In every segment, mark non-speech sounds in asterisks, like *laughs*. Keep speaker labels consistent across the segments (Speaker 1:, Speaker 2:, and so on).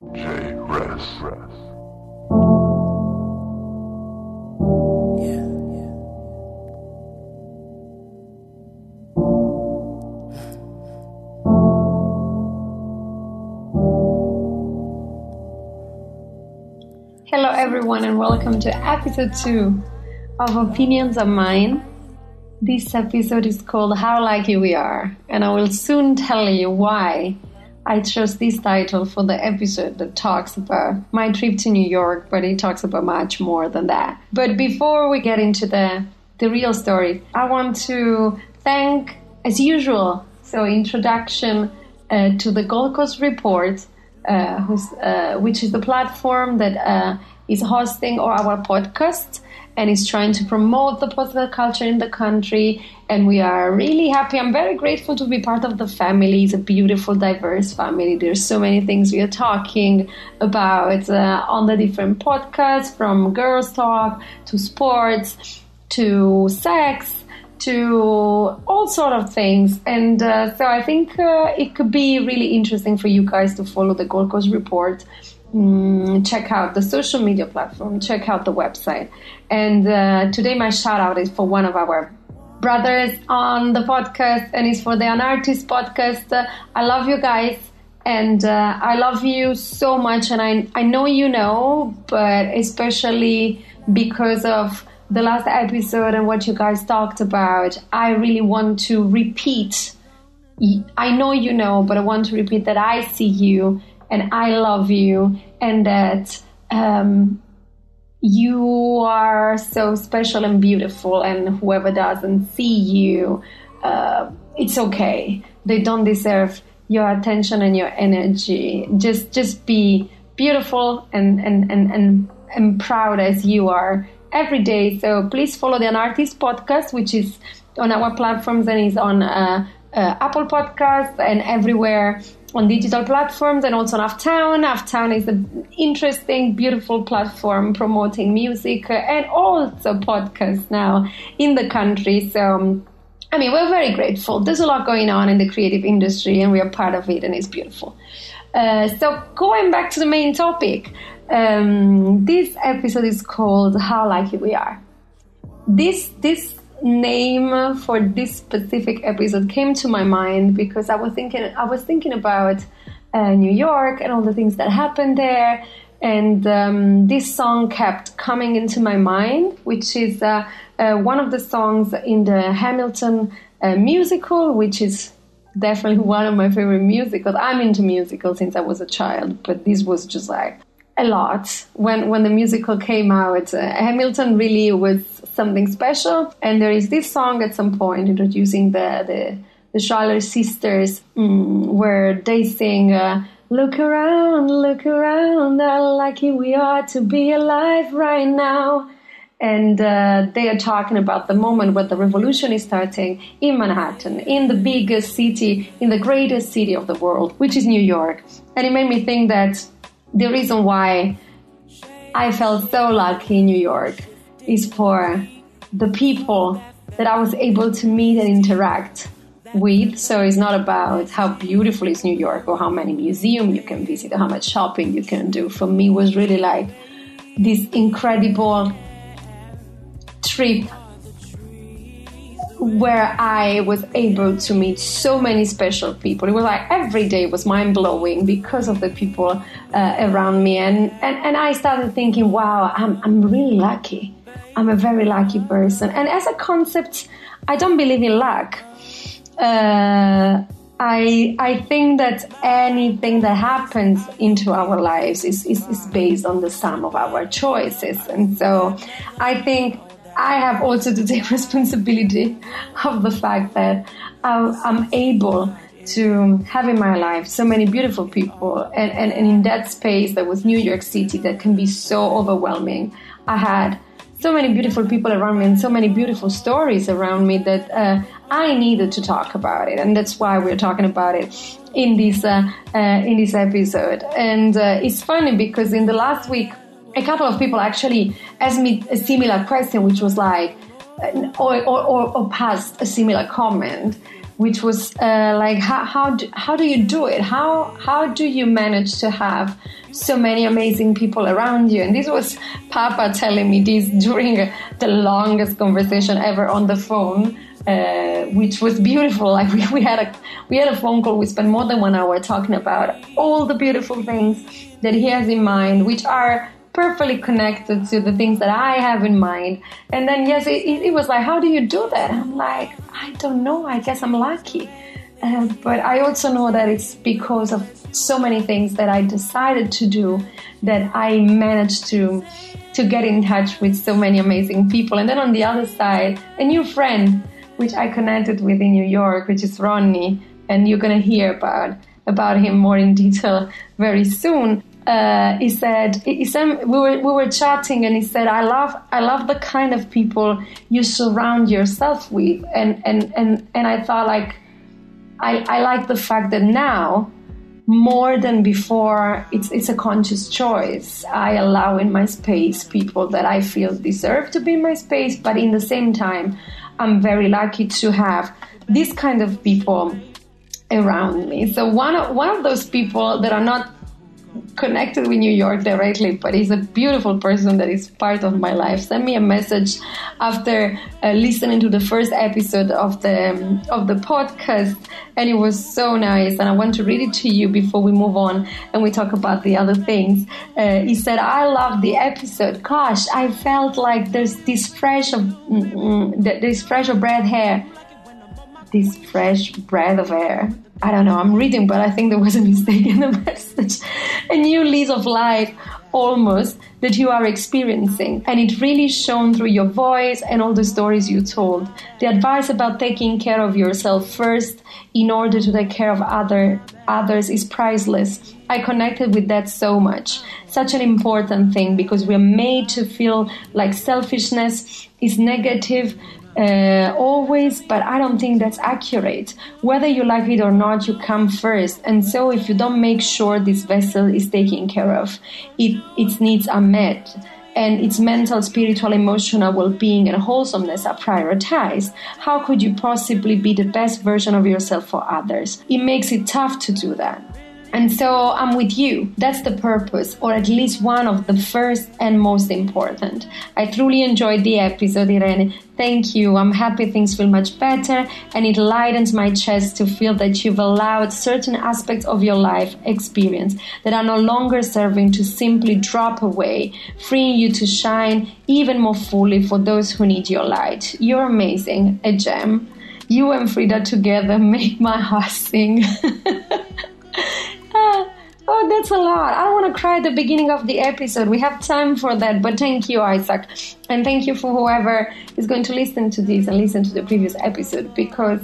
Speaker 1: J. Rest.
Speaker 2: Yeah,
Speaker 3: Hello, everyone, and welcome to episode two of Opinions of Mine. This episode is called How Lucky We Are, and I will soon tell you why I chose this title for the episode that talks about my trip to New York, but it talks about much more than that. But before we get into the, the real story, I want to thank, as usual, so introduction uh, to the Gold Coast Report uh, uh, which is the platform that uh, is hosting our podcast and is trying to promote the political culture in the country. And we are really happy. I'm very grateful to be part of the family. It's a beautiful, diverse family. There's so many things we are talking about uh, on the different podcasts, from girls talk to sports to sex to all sort of things. And uh, so I think uh, it could be really interesting for you guys to follow the Gold Coast Report. Mm, check out the social media platform, check out the website. And uh, today, my shout out is for one of our brothers on the podcast, and it's for the An Artist podcast. Uh, I love you guys. And uh, I love you so much, and I, I know you know, but especially because of the last episode and what you guys talked about, I really want to repeat. I know you know, but I want to repeat that I see you and I love you and that um, you are so special and beautiful. And whoever doesn't see you, uh, it's okay. They don't deserve your attention and your energy. Just, just be beautiful and, and, and, and, and proud as you are every day. So please follow the An Artist podcast, which is on our platforms and is on uh, uh, Apple Podcasts and everywhere on digital platforms and also on Aftown. Aftown is an interesting, beautiful platform promoting music and also podcasts now in the country. So, I mean, we're very grateful. There's a lot going on in the creative industry and we are part of it and it's beautiful. Uh, so, going back to the main topic, um, this episode is called How Lucky We Are. This, this name for this specific episode came to my mind because I was thinking I was thinking about uh, New York and all the things that happened there, and um, this song kept coming into my mind, which is uh, uh, one of the songs in the Hamilton uh, musical, which is definitely one of my favorite musicals. I'm into musicals since I was a child, but this was just like a lot when when the musical came out. Uh, Hamilton really was something special, and there is this song at some point introducing the the, the Schuyler sisters, mm, where they sing. Uh, Look around, look around, how lucky we are to be alive right now. And uh, they are talking about the moment where the revolution is starting in Manhattan, in the biggest city, in the greatest city of the world, which is New York. And it made me think that the reason why I felt so lucky in New York is for the people that I was able to meet and interact with. So it's not about how beautiful is New York or how many museums you can visit or how much shopping you can do. For me, was really like this incredible trip where I was able to meet so many special people. It was like every day was mind blowing because of the people uh, around me, and, and and I started thinking, wow, I'm I'm really lucky. I'm a very lucky person. And as a concept, I don't believe in luck. Uh, I I think that anything that happens into our lives is, is, is based on the sum of our choices, and so I think I have also to take *laughs* responsibility of the fact that I'm able to have in my life so many beautiful people and, and, and in that space that was New York City that can be so overwhelming. I had so many beautiful people around me and so many beautiful stories around me that uh, I needed to talk about it, and that's why we're talking about it in this uh, uh, in this episode. And uh, it's funny because in the last week a couple of people actually asked me a similar question, which was like, or, or, or, or passed a similar comment, which was uh, like how how do, how do you do it? How how do you manage to have so many amazing people around you? And this was Papa telling me this during the longest conversation ever on the phone. Uh, which was beautiful. *laughs* Like we, we had a we had a phone call. We spent more than one hour talking about all the beautiful things that he has in mind, which are perfectly connected to the things that I have in mind. And then, yes, it, it was like, how do you do that? I'm like, I don't know. I guess I'm lucky. But I also know that it's because of so many things that I decided to do that I managed to to get in touch with so many amazing people. And then on the other side, a new friend which I connected with in New York, which is Ronny, and you're gonna hear about about him more in detail very soon. Uh, he said he said we were we were chatting and he said I love I love the kind of people you surround yourself with. And and and and I thought like I I like the fact that now more than before it's it's a conscious choice. I allow in my space people that I feel deserve to be in my space but in the same time I'm very lucky to have this kind of people around me. So one one of those people that are not connected with New York directly, but he's a beautiful person that is part of my life. Send me a message after uh, listening to the first episode of the um, of the podcast, and it was so nice. And I want to read it to you before we move on and we talk about the other things. Uh, he said, "I love the episode. Gosh, I felt like there's this fresh of mm, mm, this fresh of breath hair." This fresh breath of air I don't know, I'm reading, but I think there was a *laughs* mistake in the message. a new lease of life, almost, that you are experiencing. And it really shone through your voice and all the stories you told. The advice about taking care of yourself first in order to take care of other others is priceless. I connected with that so much. Such an important thing because we're made to feel like selfishness is negative, uh, always, but I don't think that's accurate. Whether you like it or not, you come first. And so if you don't make sure this vessel is taken care of, it, its needs are met and its mental, spiritual, emotional well being and wholesomeness are prioritized, how could you possibly be the best version of yourself for others? It makes it tough to do that. And so I'm with you. That's the purpose, or at least one of the first and most important. I truly enjoyed the episode, Irene. Thank you. I'm happy things feel much better, and it lightens my chest to feel that you've allowed certain aspects of your life experience that are no longer serving to simply drop away, freeing you to shine even more fully for those who need your light. You're amazing, a gem. You and Frida together *laughs* make my heart sing. *laughs* *laughs* Oh, that's a lot. I don't want to cry at the beginning of the episode. We have time for that. But thank you, Isaac. And thank you for whoever is going to listen to this and listen to the previous episode because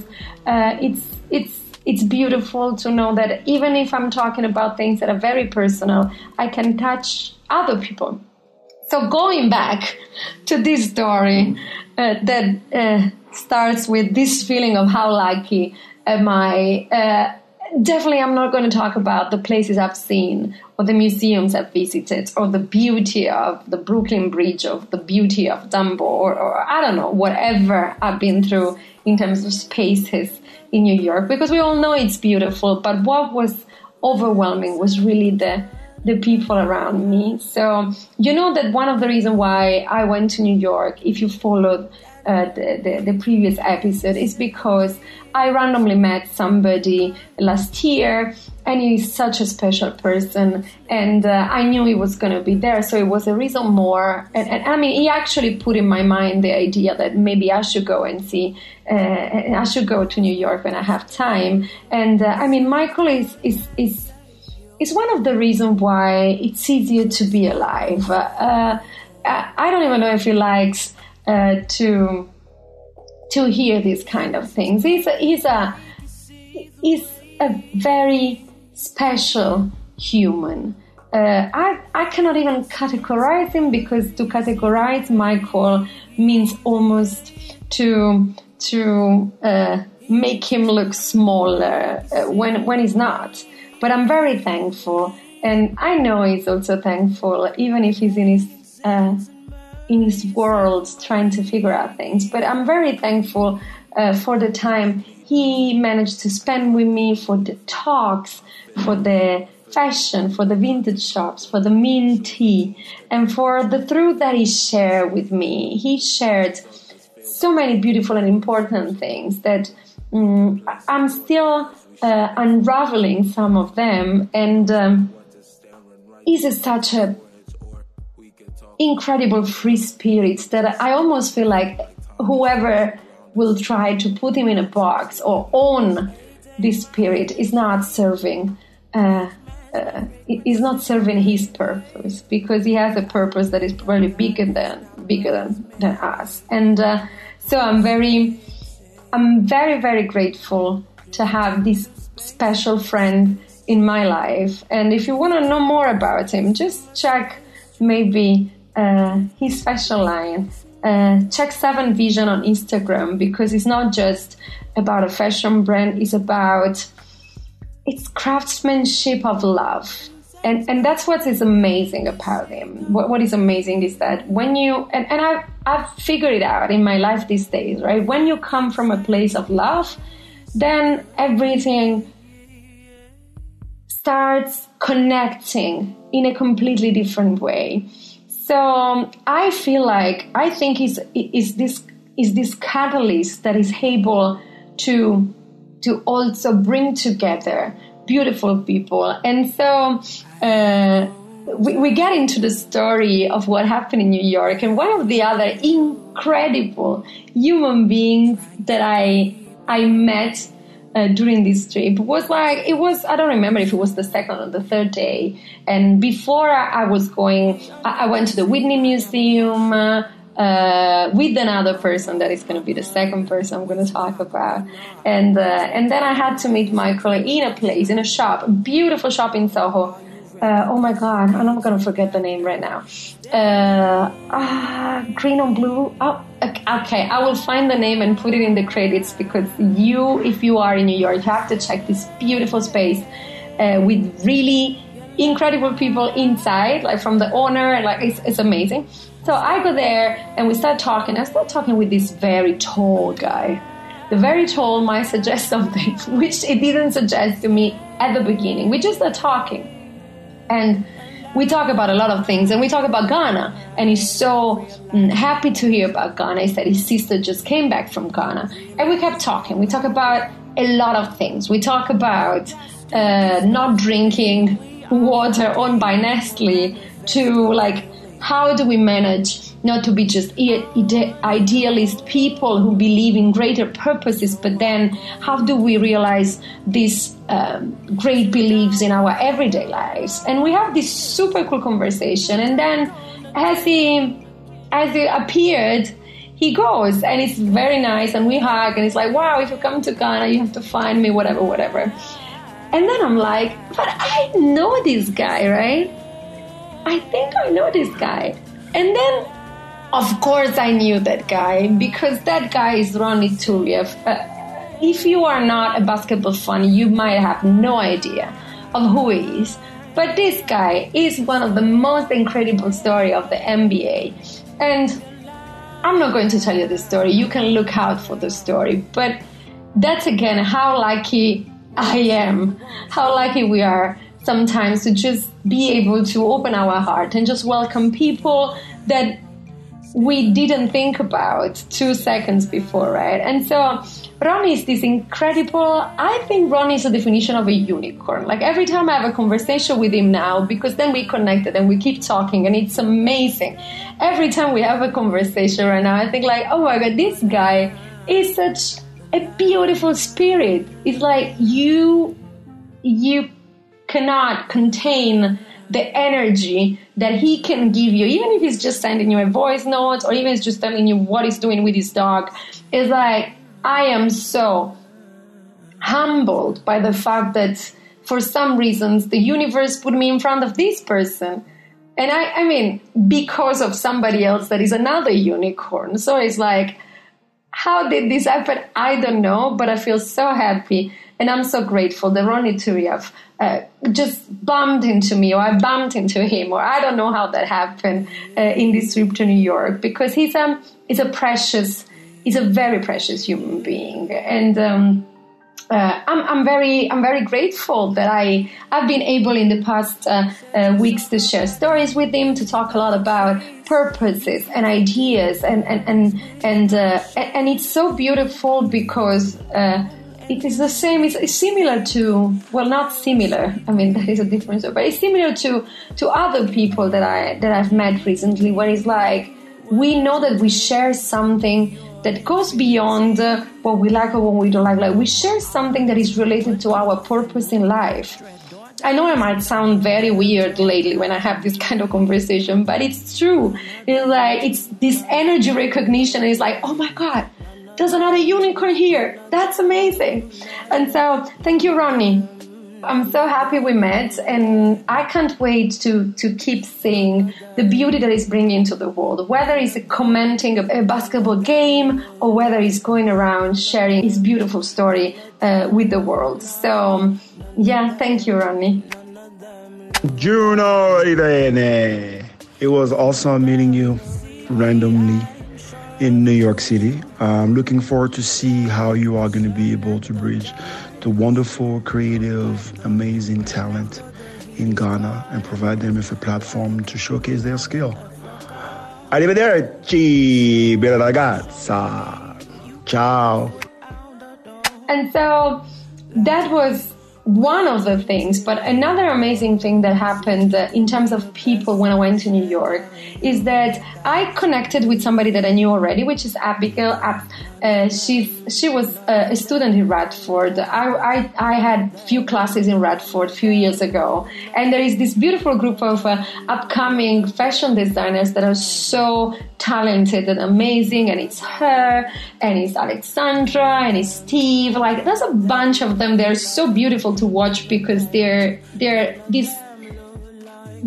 Speaker 3: uh, it's, it's, it's beautiful to know that even if I'm talking about things that are very personal, I can touch other people. So going back to this story uh, that uh, starts with this feeling of how lucky am I uh, definitely I'm not going to talk about the places I've seen or the museums I've visited or the beauty of the Brooklyn Bridge or the beauty of Dumbo or, or, I don't know, whatever I've been through in terms of spaces in New York because we all know it's beautiful. But what was overwhelming was really the the people around me. So you know that one of the reasons why I went to New York, if you followed uh, the, the, previous episode is because I randomly met somebody last year and he's such a special person and uh, I knew he was going to be there. So it was a reason more. And, and, I mean, he actually put in my mind the idea that maybe I should go and see, uh, I should go to New York when I have time. And uh, I mean, Michael is, is, is, is one of the reasons why it's easier to be alive. Uh, I don't even know if he likes uh, to to hear these kind of things. He's a, he's a he's a very special human. Uh, I I cannot even categorize him because to categorize Michael means almost to to uh, make him look smaller uh, when when he's not. But I'm very thankful, and I know he's also thankful, even if he's in his uh, in his world trying to figure out things. But I'm very thankful uh, for the time he managed to spend with me for the talks, for the fashion, for the vintage shops, for the mint tea, and for the truth that he shared with me. He shared so many beautiful and important things that um, I'm still uh, unraveling some of them, and um, he's such a incredible free spirits that I almost feel like whoever will try to put him in a box or own this spirit is not serving uh, uh, is not serving his purpose because he has a purpose that is probably bigger than bigger than, than us. And uh, so I'm very I'm very very grateful to have this special friend in my life. And if you want to know more about him just check maybe uh, his fashion line uh, check Seven Vision on Instagram because it's not just about a fashion brand, it's about it's craftsmanship of love. And, and that's what is amazing about him. What, what is amazing is that when you, and, and I've, I've figured it out in my life these days, right? When you come from a place of love, then everything starts connecting in a completely different way. So um, I feel like I think is is this is this catalyst that is able to to also bring together beautiful people, and so. Uh, we, we get into the story of what happened in New York, and one of the other incredible human beings that I I met uh, during this trip was like it was I don't remember if it was the second or the third day. And before I, was going, I, I, went to the Whitney Museum. Uh, with another person that is going to be the second person I'm going to talk about, and uh, and then I had to meet Michael in a place in a shop, a beautiful shop in Soho, uh, oh my god, I'm not gonna forget the name right now. Uh, uh, green on blue. Oh, okay. I will find the name and put it in the credits because you, if you are in New York, you have to check this beautiful space uh, with really incredible people inside, like from the owner, like it's, it's amazing. So I go there and we start talking. I start talking with this very tall guy. The very tall might suggest *laughs* something, which it didn't suggest to me at the beginning. We just start talking and we talk about a lot of things and we talk about Ghana. And he's so mm, happy to hear about Ghana. He said his sister just came back from Ghana. And we kept talking. We talk about a lot of things. We talk about uh, not drinking water owned by Nestle to like how do we manage not to be just idealist people who believe in greater purposes, but then how do we realize these um, great beliefs in our everyday lives? And we have this super cool conversation. And then as he as he appeared, he goes and it's very nice and we hug and it's like, wow, if you come to Ghana, you have to find me, whatever, whatever. And then I'm like, but I know this guy, right? I think I know this guy. And then of course, I knew that guy because that guy is Ronny Turiaf. Uh, if you are not a basketball fan, you might have no idea of who he is. But this guy is one of the most incredible story of the NBA. And I'm not going to tell you the story. You can look out for the story. But that's again how lucky I am, how lucky we are sometimes to just be able to open our heart and just welcome people that we didn't think about two seconds before, right? And so Ronny is this incredible, I think Ronny is a definition of a unicorn. Like every time I have a conversation with him now, because then we connected and we keep talking and it's amazing. Every time we have a conversation right now, I think like, oh my God, this guy is such a beautiful spirit. It's like you, you cannot contain the energy that he can give you, even if he's just sending you a voice note or even just telling you what he's doing with his dog, is like, I am so humbled by the fact that for some reasons the universe put me in front of this person. And I, I mean, because of somebody else that is another unicorn. So it's like, how did this happen? I don't know, but I feel so happy and I'm so grateful that Ronny Turiaf uh, just bumped into me or I bumped into him or I don't know how that happened uh, in this trip to New York because he's a, he's a precious, he's a very precious human being. And um, uh, I'm, I'm, very I'm very grateful that I I've been able in the past uh, uh, weeks to share stories with him to talk a lot about purposes and ideas and and and and, uh, and it's so beautiful because uh, it is the same it's, similar to well not similar I mean *laughs* that is a difference but it's similar to to other people that I that I've met recently where it's like we know that we share something that goes beyond uh, what we like or what we don't like. Like we share something that is related to our purpose in life. I know I might sound very weird lately when I have this *laughs* kind of conversation, but it's true. It's like it's this energy recognition It's like, oh my god, there's another unicorn here. That's amazing. And so, thank you, Ronny. I'm so happy we met, and I can't wait to, to keep seeing the beauty that he's bringing to the world, whether he's commenting a, a basketball game or whether he's going around sharing his beautiful story uh, with the world. So, yeah, thank you, Ronny.
Speaker 1: Juno Irene. It was awesome meeting you randomly in New York City. I'm looking forward to see how you are going to be able to bridge the wonderful, creative, amazing talent in Ghana and provide them with a platform to showcase their skill. Arrivederci, bella ragazza. Ciao.
Speaker 3: And so that was one of the things, but another amazing thing that happened uh, in terms of people when I went to New York is that I connected with somebody that I knew already, which is Abigail. Uh, she's she was uh, a student in Radford. I, I, I had few classes in Radford a few years ago, and there is this beautiful group of uh, upcoming fashion designers that are so talented and amazing. And it's her, and it's Alexandra, and it's Steve. Like there's a bunch of them. They're so beautiful to watch because they're they're these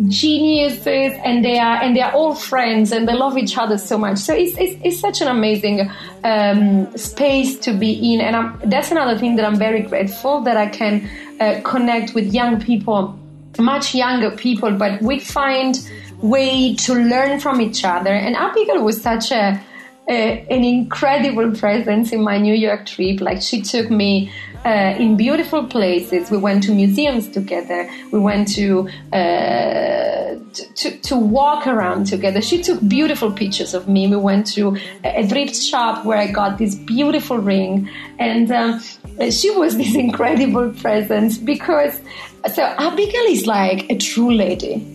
Speaker 3: geniuses and they are and they are all friends and they love each other so much. So it's, it's, it's such an amazing um, space to be in. And I'm, that's another thing that i'm very grateful that i can uh, connect with young people much younger people but we find way to learn from each other. And abigail was such a, a an incredible presence in my new york trip like she took me uh, in beautiful places. We went to museums together. We went to, uh, to to walk around together. She took beautiful pictures of me. We went to a thrift shop where I got this beautiful ring, and um, she was *laughs* this incredible presence because so Abigail is like a true lady.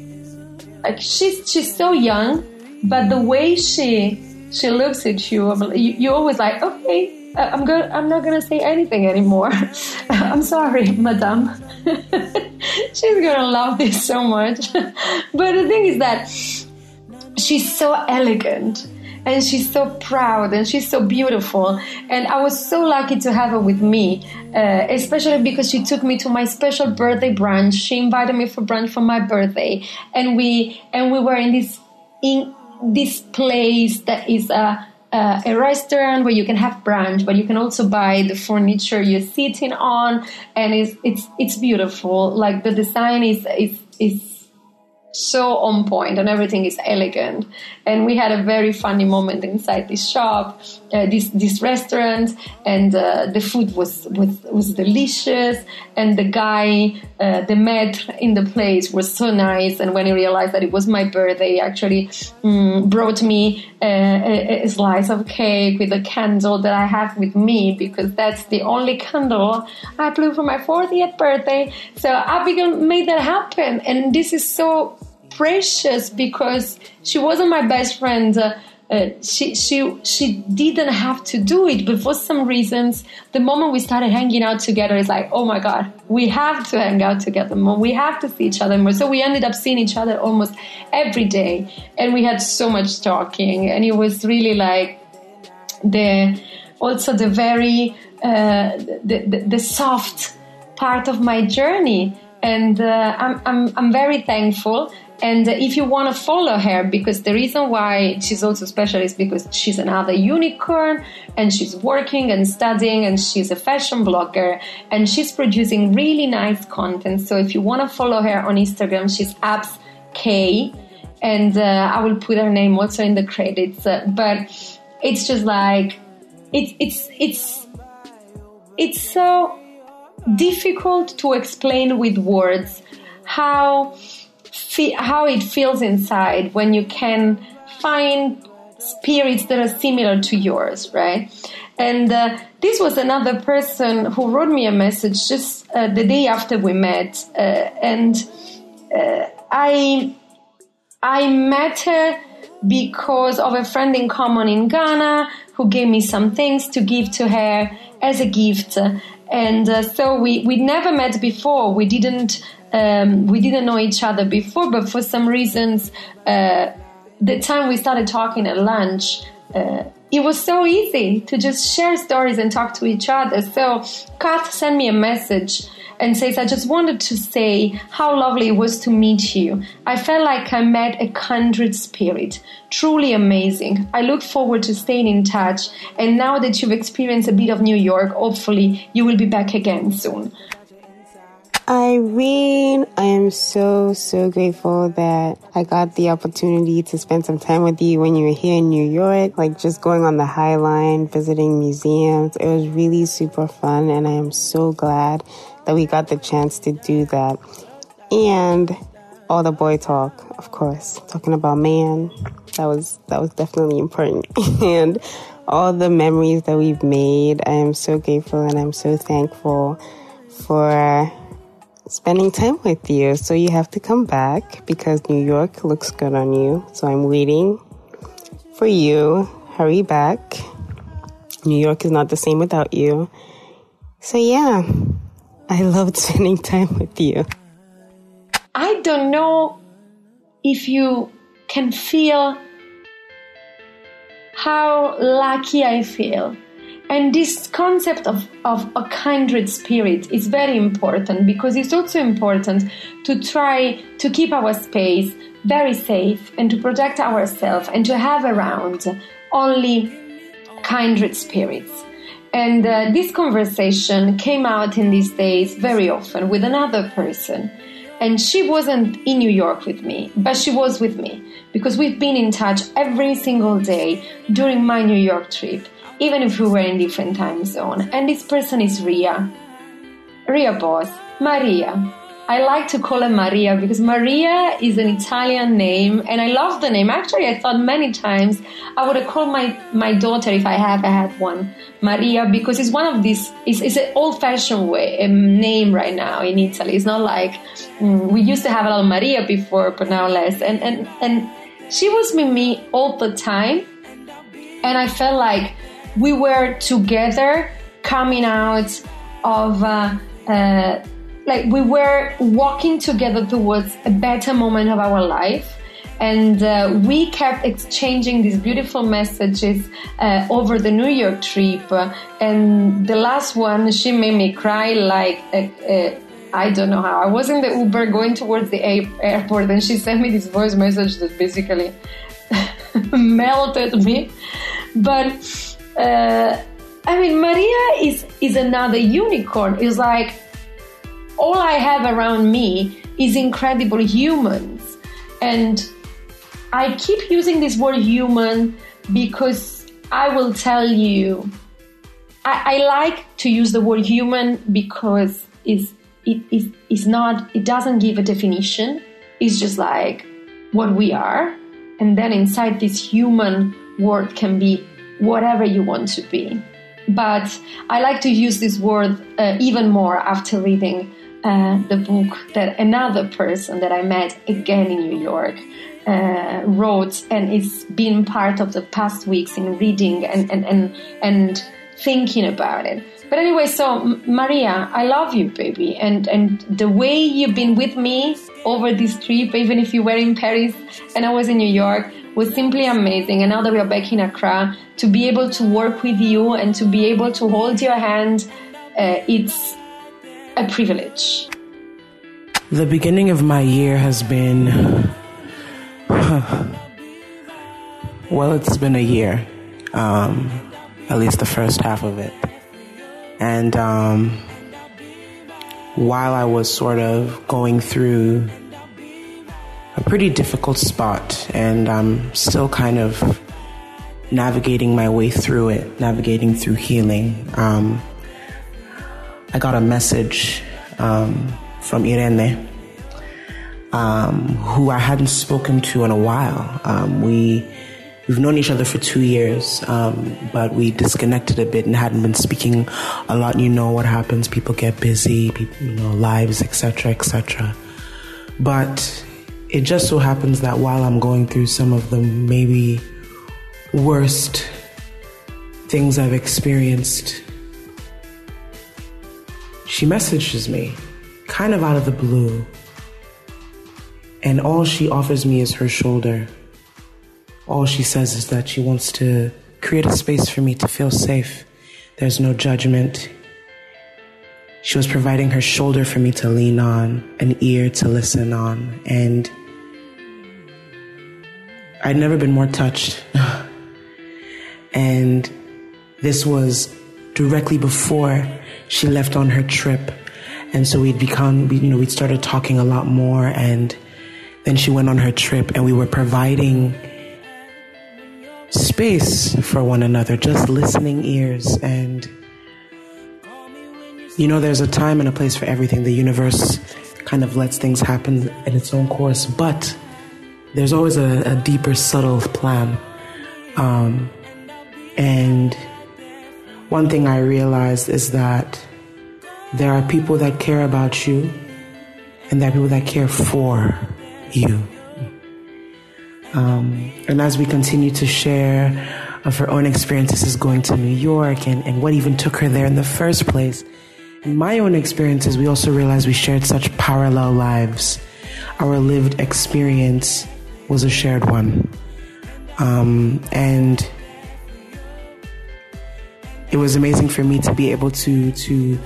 Speaker 3: Like she's she's so young, but the way she she looks at you, you you're always like okay uh, I'm going. I'm not to say anything anymore. *laughs* I'm sorry, Madame. *laughs* she's to love this so much. *laughs* but the thing is that she's so elegant and she's so proud and she's so beautiful and i was so lucky to have her with me uh, especially because she took me to my special birthday brunch she invited me for brunch for my birthday and we and we were in this in this place that is a a restaurant where you can have brunch, but you can also buy the furniture you're sitting on, and it's it's it's beautiful. Like the design is is is so on point and everything is elegant. And we had a very funny moment inside this shop, uh, this this restaurant, and uh, the food was, was was delicious. And the guy, uh, the maître in the place, was so nice. And when he realized that it was my birthday, he actually um, brought me a, a, slice of cake with a candle that I have with me because that's the only candle I blew for my 40th birthday. So Abigail made that happen, and this is so precious because she wasn't my best friend. Uh, uh, she she she didn't have to do it, but for some reasons, the moment we started hanging out together, it's like, oh my god, we have to hang out together more. We have to see each other more. So we ended up seeing each other almost every day, and we had so much talking, and it was really like the also the very uh, the, the, the soft part of my journey, and uh, I'm I'm I'm very thankful and if you want to follow her, because the reason why she's also special is because she's another unicorn and she's working and studying and she's a fashion blogger and she's producing really nice content. So if you want to follow her on Instagram, she's Abs K, and uh, I will put her name also in the credits. Uh, but it's just like it's it's it's it's so difficult to explain with words how how it feels inside when you can find spirits that are similar to yours, right? And uh, this was another person who wrote me a message just uh, the day after we met, uh, and uh, I I met her because of a friend in common in Ghana who gave me some things to give to her as a gift. And uh, so we we never met before. We didn't um, we didn't know each other before, but for some reasons, uh, the time we started talking at lunch. Uh, it was so easy to just share stories and talk to each other. So Kath sent me a message and says, I just wanted to say how lovely it was to meet you. I felt like I met a kindred spirit. Truly amazing. I look forward to staying in touch. And now that you've experienced a bit of New York, hopefully you will be back again soon.
Speaker 2: Irene, I am so, so grateful that I got the opportunity to spend some time with you when you were here in New York, like just going on the High Line, visiting museums. It was really super fun, and I am so glad that we got the chance to do that. And all the boy talk, of course, talking about man. That was that was definitely important. *laughs* and all the memories that we've made, I am so grateful and I'm so thankful for spending time with you. So you have to come back because New York looks good on you. So I'm waiting for you. Hurry back. New York is not the same without you. So yeah, I loved *laughs* spending time with you.
Speaker 3: I don't know if you can feel how lucky I feel and this concept of, of a kindred spirit is very important because it's also important to try to keep our space very safe and to protect ourselves and to have around only kindred spirits. And uh, this conversation came out in these days very often with another person. And she wasn't in New York with me, but she was with me because we've been in touch every single day during my New York trip even if we were in different time zone. And this person is Ria. Ria boss, Maria. I like to call her Maria because Maria is an Italian name and I love the name. Actually, I thought many times I would have called my, my daughter if I have had one Maria because it's one of these, it's, it's an old fashioned way, um, name right now in Italy. It's not like mm, we used to have a lot of Maria before, but now less. And, and, and she was with me all the time. And I felt like we were together coming out of uh, uh, like we were walking together towards a better moment of our life and uh, we kept exchanging these beautiful messages uh, over the New York trip. and the last one, she made me cry like I don't know how. I was in the Uber going towards the airport, and she sent me this voice message that basically *laughs* melted me. But uh, I mean, Maria is is another unicorn. It's like all I have around me is incredible humans, and I keep using this word human because I will tell you. I, I like to use the word human because it's it is it's not it doesn't give a definition. It's just like what we are, and then inside this human word can be whatever you want to be. But I like to use this word uh, even more after reading uh, the book that another person that I met again in New York uh, wrote, and it's been part of the past weeks in reading and, and, and, and thinking about it. But anyway, so Maria, I love you, baby, and and the way you've been with me over this trip, even if you were in Paris and I was in New York, was simply amazing. And now that we are back in Accra, to be able to work with you and to be able to hold your hand, uh, it's a privilege.
Speaker 4: The beginning of my year has been. *sighs* well, it's been a year. Um, at least the first half of it. And um, while I was sort of going through pretty difficult spot, and I'm still kind of navigating my way through it, navigating through healing. Um, I got a message um, from Irene, um, who I hadn't spoken to in a while. Um, we we've known each other for two years, um, but we disconnected a bit and hadn't been speaking a lot. You know what happens? People get busy, people, you know, lives, etc., etc. But it just so happens that while I'm going through some of the maybe worst things I've experienced, she messages me kind of out of the blue. And all she offers me is her shoulder. All she says is that she wants to create a space for me to feel safe. There's no judgment. She was providing her shoulder for me to lean on, an ear to listen on, and I'd never been more touched. and this was directly before she left on her trip. And so we'd become, you know, we'd started talking a lot more. And then she went on her trip and we were providing space for one another, just listening ears. And, you know, there's a time and a place for everything. The universe kind of lets things happen in its own course. But there's always a, a deeper, subtle plan. Um, and one thing I realized is that there are people that care about you, and there are people that care for you. Um, and as we continue to share of her own experiences going to New York and, and what even took her there in the first place, in my own experiences, we also realized we shared such parallel lives. Our lived experience was a shared one. Um, and it was amazing for me to be able to to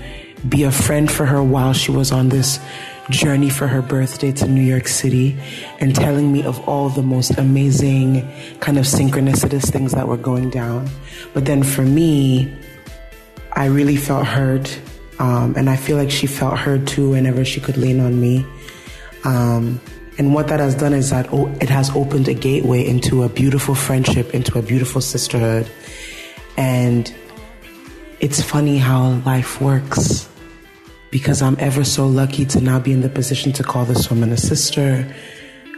Speaker 4: be a friend for her while she was on this journey for her birthday to New York City and telling me of all the most amazing kind of synchronicitous things that were going down. But then for me, I really felt heard. Um, and I feel like she felt heard too whenever she could lean on me. Um, and what that has done is that it has opened a gateway into a beautiful friendship, into a beautiful sisterhood. And it's funny how life works because I'm ever so lucky to now be in the position to call this woman a sister,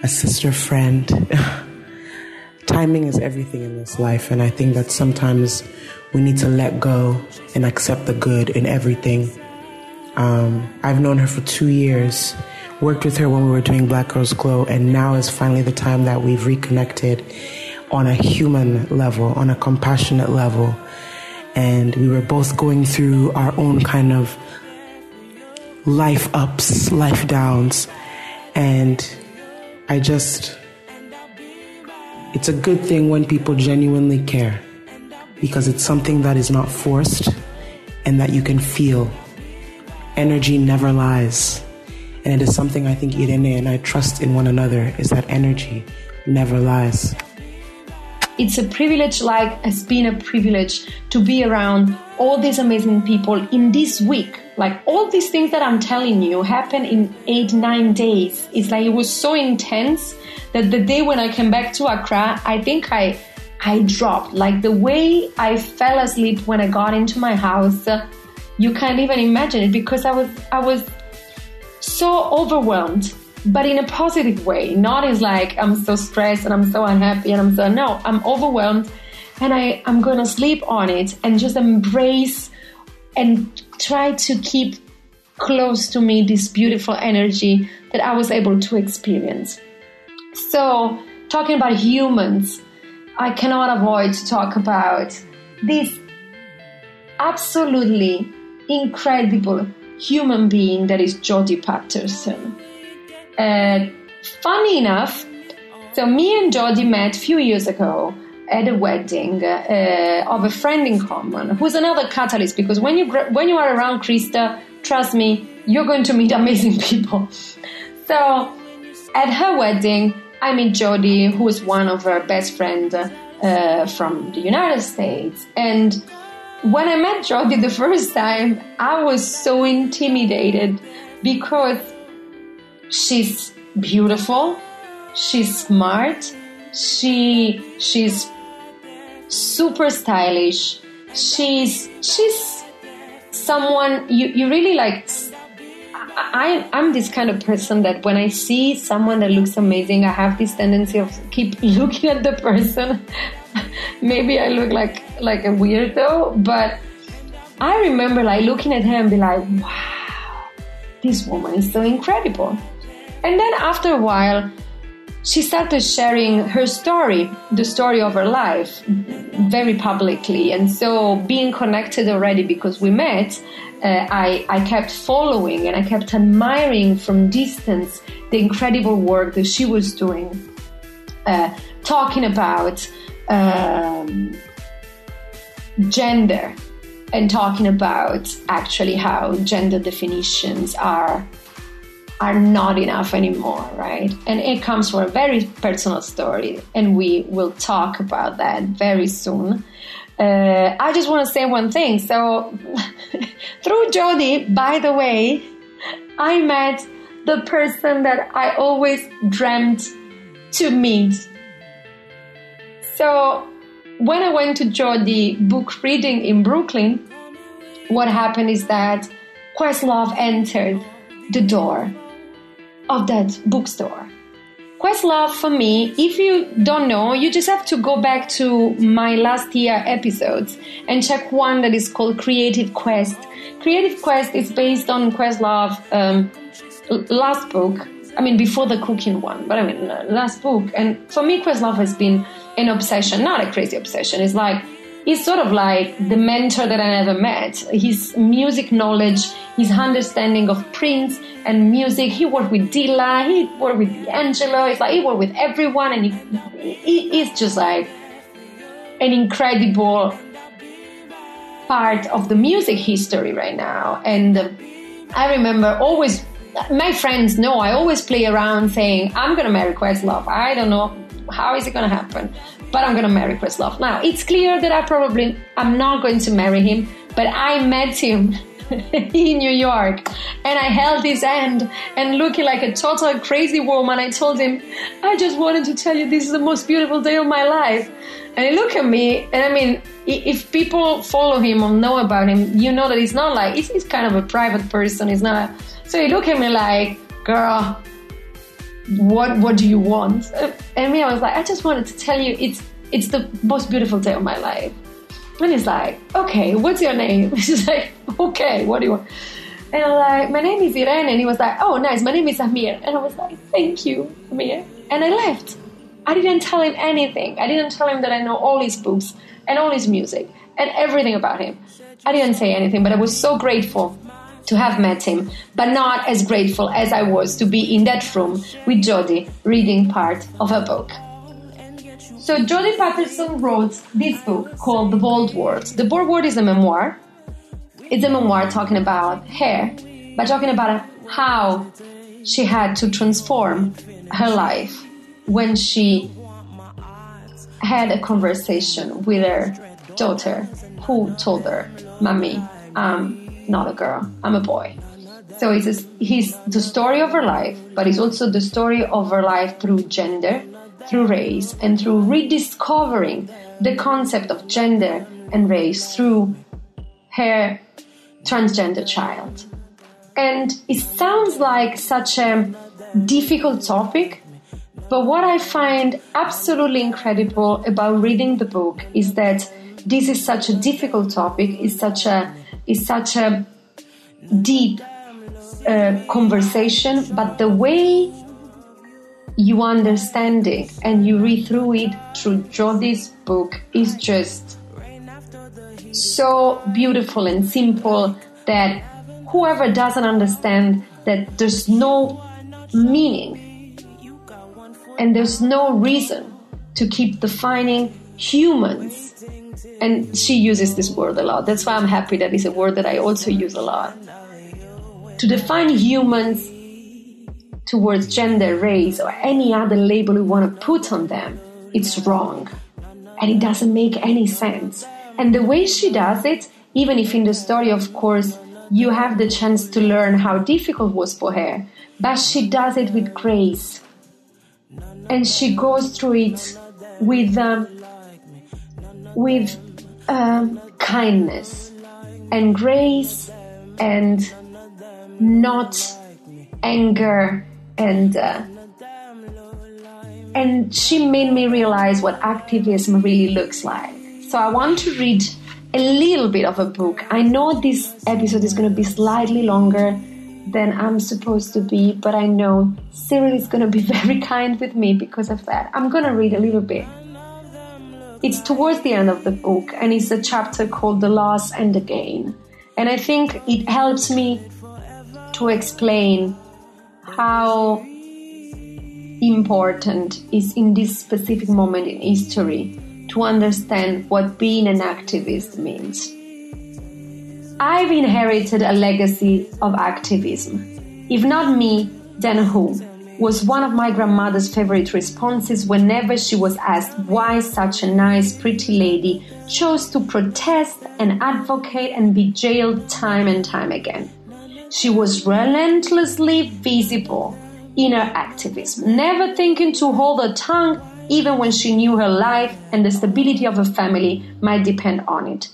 Speaker 4: a sister friend. *laughs* Timing is everything in this life, and I think that sometimes we need to let go and accept the good in everything. Um, I've known her for two years worked with her when we were doing Black Girls Glow, and now is finally the time that we've reconnected on a human level, on a compassionate level. And we were both going through our own kind of life ups, life downs. And I just, it's a good thing when people genuinely care because it's something that is not forced and that you can feel. Energy never lies. And it is something I think Irene and I trust in one another is that energy never lies.
Speaker 3: It's a privilege, like it's been a privilege to be around all these amazing people in this week. Like all these things that I'm telling you happen in eight, nine days. It's like it was so intense that the day when I came back to Accra, I think I I dropped. Like the way I fell asleep when I got into my house, uh, you can't even imagine it because I was I was so overwhelmed, but in a positive way. Not as like I'm so stressed and I'm so unhappy and I'm so no, I'm overwhelmed and I, I'm gonna sleep on it and just embrace and try to keep close to me this beautiful energy that I was able to experience. So, talking about humans, I cannot avoid to talk about this absolutely incredible human being that is Jodie Patterson. Uh, funny enough, so me and Jodie met a few years ago at a wedding uh, of a friend in common, who's another catalyst. Because when you when you are around Krista, trust me, you're going to meet *laughs* amazing people. So at her wedding, I meet Jodie, who is one of her best friends uh, from the United States, and when I met Jodie the first time, I was so intimidated because she's beautiful, she's smart, she she's super stylish. She's she's someone you, you really like I, I'm this kind of person that when I see someone that looks amazing, I have this tendency of keep *laughs* looking at the person. *laughs* Maybe I look like like a weirdo, but I remember like looking at her and be like, wow, this woman is so incredible. And then after a while, she started sharing her story, the story of her life, very publicly. And so, being connected already because we met, uh, I, I kept following and I kept admiring from distance the incredible work that she was doing, uh, talking about um, gender and talking about actually how gender definitions are are not enough anymore, right? And it comes from a very personal story, and we will talk about that very soon. Uh, I just want to say one thing. So, *laughs* through Jodie, by the way, I met the person that I always dreamt to meet. So, when I went to Jodie book reading in Brooklyn, what happened is that Questlove entered the door of that bookstore. Questlove for me, if you don't know, you just have to go back to my last year episodes and check one that is called Creative Quest. Creative Quest is based on Questlove um, last book. I mean, before the cooking one, but I mean, last book. And for me, Questlove has been an obsession, not a crazy obsession. It's like he's sort of like the mentor that I never met. His music knowledge, his understanding of Prince and music. He worked with Dilla, he worked with Angelo. It's like he worked with everyone, and he, he is just like an incredible part of the music history right now. And uh, I remember always. My friends know I always play around saying, I'm gonna marry Questlove. I don't know how is it gonna happen but I'm gonna marry Questlove. Now, it's clear that I probably I'm not going to marry him, but I met him *laughs* in New York and I held his hand and looking like a total crazy woman, I told him, I just wanted to tell you this is the most beautiful day of my life. And he looked at me, and I mean, if people follow him or know about him, you know that he's not like, he's, he's kind of a private person. He's not, so he looked at me like, girl, what what do you want? And me, I was like, I just wanted to tell you it's it's the most beautiful day of my life. And he's like, okay, what's your name? *laughs* She's like, okay, what do you want? And I'm like, my name is Irene. And he was like, oh, nice, my name is Ahmir. And I was like, thank you, Ahmir. And I left. I didn't tell him anything. I didn't tell him that I know all his books and all his music and everything about him. I didn't say anything, but I was so grateful to have met him, but not as grateful as I was to be in that room with Jodie reading part of a book. So Jodie Patterson wrote this book called The Bold World. The Bold World is a memoir. It's a memoir talking about hair, but talking about how she had to transform her life when she had a conversation with her daughter who told her, Mommy, I'm not a girl, I'm a boy. So it's, a, he's the story of her life, but it's also the story of her life through gender, through race, and through rediscovering the concept of gender and race through her transgender child. And it sounds like such a difficult topic, but what I find absolutely incredible about reading the book is that this is such a difficult topic, is such a is such a deep uh, conversation, but the way you understand it and you read through it through Jodie's book is just so beautiful and simple that whoever doesn't understand that there's no meaning and there's no reason to keep defining humans and she uses this word a lot. That's why I'm happy that it's a word that I also use a lot. To define humans towards gender, race, or any other label we want to put on them, it's wrong. And it doesn't make any sense. And the way she does it, even if in the story, of course, you have the chance to learn how difficult was for her, but she does it with grace. And she goes through it with um, with um, kindness and grace and not anger and uh, and she made me realize what activism really looks like. So I want to read a little bit of a book. I know this episode is going to be slightly longer than I'm supposed to be, but I know Cyril is going to be *laughs* very kind with me because of that. I'm going to read a little bit. It's towards the end of the book, and it's a chapter called The Loss and the Gain. And I think it helps me to explain how important is in this specific moment in history to understand what being an activist means. I've inherited a legacy of activism. If not me, then who? Was one of my grandmother's favorite responses whenever she was asked why such a nice, pretty lady chose to protest and advocate and be jailed time and time again. She was relentlessly visible in her activism, never thinking to hold her tongue even when she knew her life and the stability of her family might depend on it.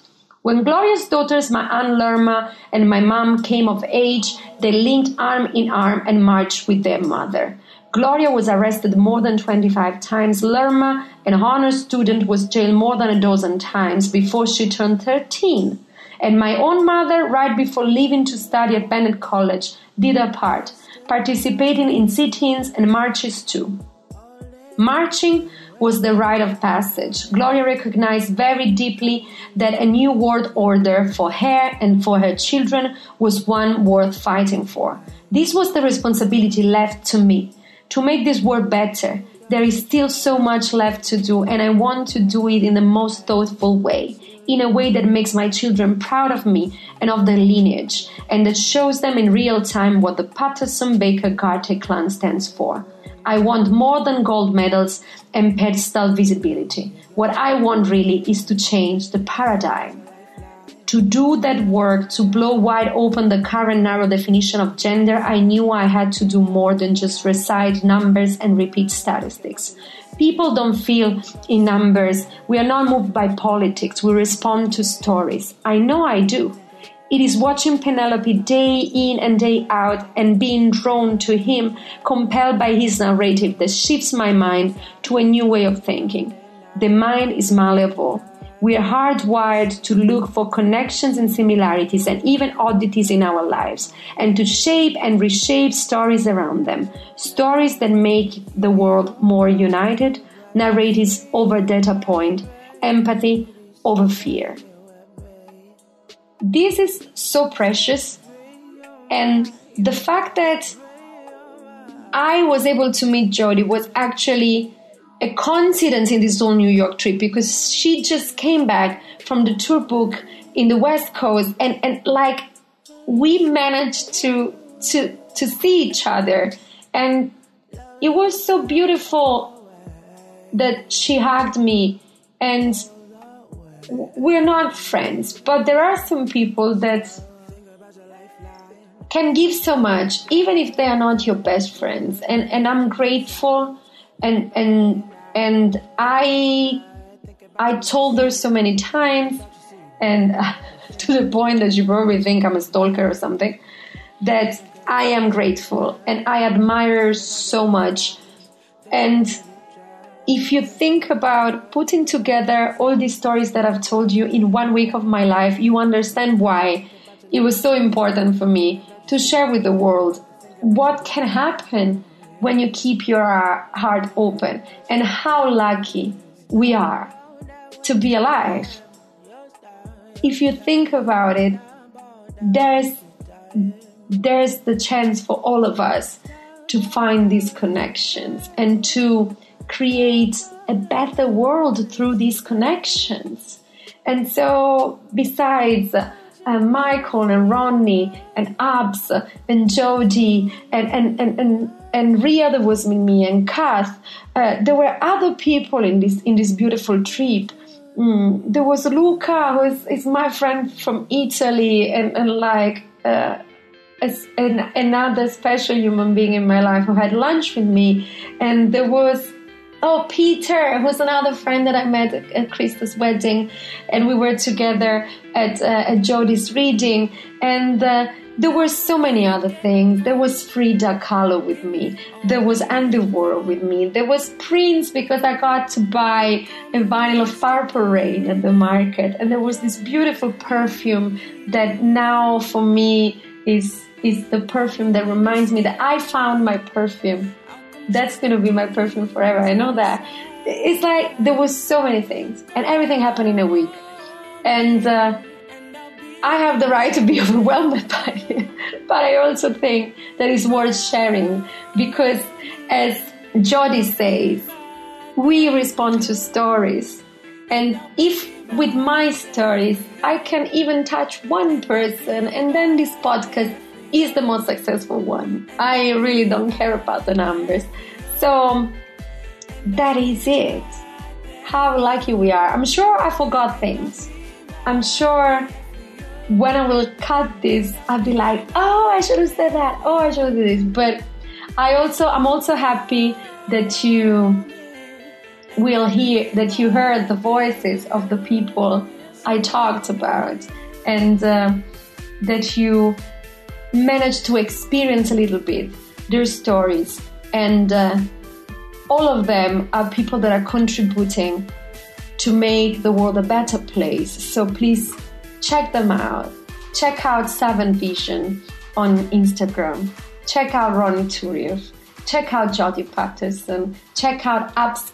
Speaker 3: When Gloria's daughters, my Aunt Lerma and my mom, came of age, they linked arm in arm and marched with their mother. Gloria was arrested more than 25 times. Lerma, an honor student, was jailed more than a dozen times before she turned 13. And my own mother, right before leaving to study at Bennett College, did her part, participating in sit ins and marches too. Marching was the rite of passage. Gloria recognized very deeply that a new world order for her and for her children was one worth fighting for. This was the responsibility left to me to make this world better. There is still so much left to do, and I want to do it in the most thoughtful way, in a way that makes my children proud of me and of their lineage, and that shows them in real time what the Patterson Baker Gartey clan stands for. I want more than gold medals and pedestal visibility. What I want really is to change the paradigm. To do that work, to blow wide open the current narrow definition of gender, I knew I had to do more than just recite numbers and repeat statistics. People don't feel in numbers. We are not moved by politics. We respond to stories. I know I do. It is watching Penelope day in and day out and being drawn to him, compelled by his narrative that shifts my mind to a new way of thinking. The mind is malleable. We are hardwired to look for connections and similarities and even oddities in our lives and to shape and reshape stories around them. Stories that make the world more united, narratives over data point, empathy over fear this is so precious. And the fact that I was able to meet Jodie was actually a coincidence in this whole New York trip because she just came back from the tour book in the West Coast and, and like we managed to to to see each other and it was so beautiful that she hugged me and we're not friends, but there are some people that can give so much, even if they are not your best friends. And and I'm grateful, and and and I I told her so many times, and *laughs* to the point that you probably think I'm a stalker or something, that I am grateful and I admire so much, and if you think about putting together all these stories that I've told you in one week of my life, you understand why it was so important for me to share with the world what can happen when you keep your uh, heart open and how lucky we are to be alive. If you think about it, there's there's the chance for all of us to find these connections and to create a better world through these connections. And so, besides uh, Michael and Ronny and Abs and Jodie and, and, and, and, and Ria that was with me and Kath, uh, there were other people in this, in this beautiful trip. Mm, there was Luca, who is, is my friend from Italy, and, and like uh, as an, another special human being in my life who had lunch with me. And there was Oh, Peter, who's another friend that I met at Krista's wedding, and we were together at, uh, at Jodie's reading, and uh, there were so many other things. There was Frida Kahlo with me. There was Andy Warhol with me. There was Prince because I got to buy a vinyl of Purple Rain at the market, and there was this beautiful perfume that now for me is is the perfume that reminds me that I found my perfume that's to be my perfume forever. I know that. It's like there was so many things, and everything happened in a week. And uh, I have the right to be *laughs* overwhelmed *laughs* by it, but I also think that it's worth sharing because, as Jodie says, we respond to stories. And if with my stories I can even touch one person, and then this podcast is the most successful one. I really don't care about the numbers. So that is it. How lucky we are. I'm sure I forgot things. I'm sure when I will cut this, I'll be like, oh, I should have said that. Oh, I should have this. But I also, I'm also happy that you will hear, that you heard the voices of the people I talked about and uh, that you managed to experience a little bit their stories. And uh, all of them are people that are contributing to make the world a better place. So please check them out. Check out Seven Vision on Instagram. Check out Ronny Turiev. Check out Jodie Patterson. Check out Abs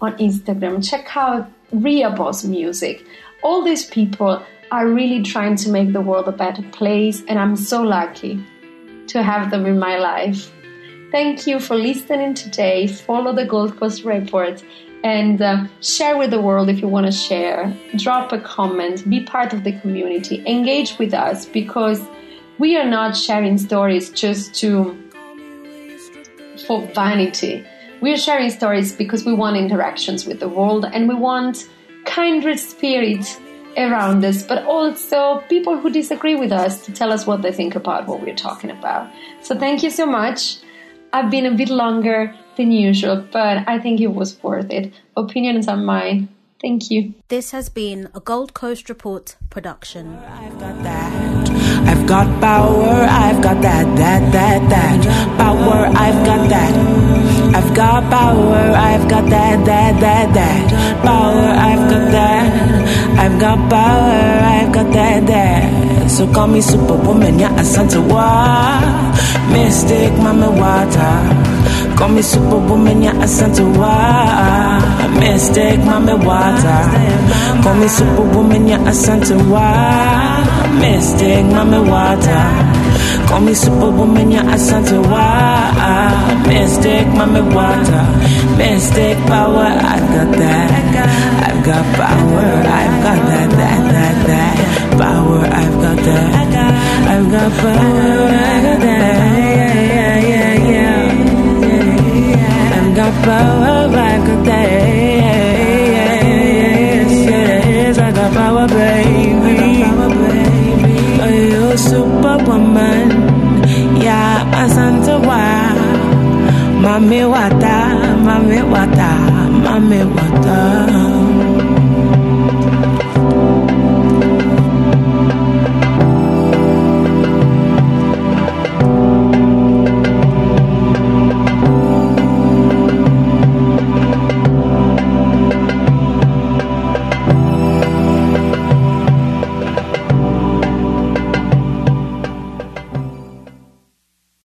Speaker 3: on Instagram. Check out Ria Boss Music. All these people are really trying to make the world a better place, and I'm so lucky to have them in my life. Thank you for listening today. Follow the Gold Coast Report and uh, share with the world if you want to share. Drop a comment, be part of the community, engage with us because we are not sharing stories just to for vanity. We are sharing stories because we want interactions with the world and we want kindred spirits around us, but also people who disagree with us to tell us what they think about what we're talking about. So thank you so much. I've been a bit longer than usual, but I think it was worth it. Opinions are mine. Thank you.
Speaker 5: This has been a Gold Coast Report production.
Speaker 4: I've got that. I've got power. I've got that, that, that, that. Power. I've got that. I've got power. I've got that, that, that, that. Power. I've got that. I've got power. I've got that, that. So call me Superwoman. Yeah, Asante Wa. Mystic, Mama Water. Call me Superwoman. Yeah, Asante Wa. Mystic, Mama Water. Call me Superwoman. Yeah, Asante Wa. Mystic, Mama Water. Call me Superwoman. Yeah, Asante Wa. Mystic, Mama Water. Mystic power. I've got that. I've got power. I've got that, that, that, that. Power. I've got that. I've got power. I've got that. Yeah, yeah, yeah, yeah. I've got power. I've got that. Yes, yes, I got power, baby. Superwoman. Yeah, Asante Wa. Mami wata, mami wata, mami wata.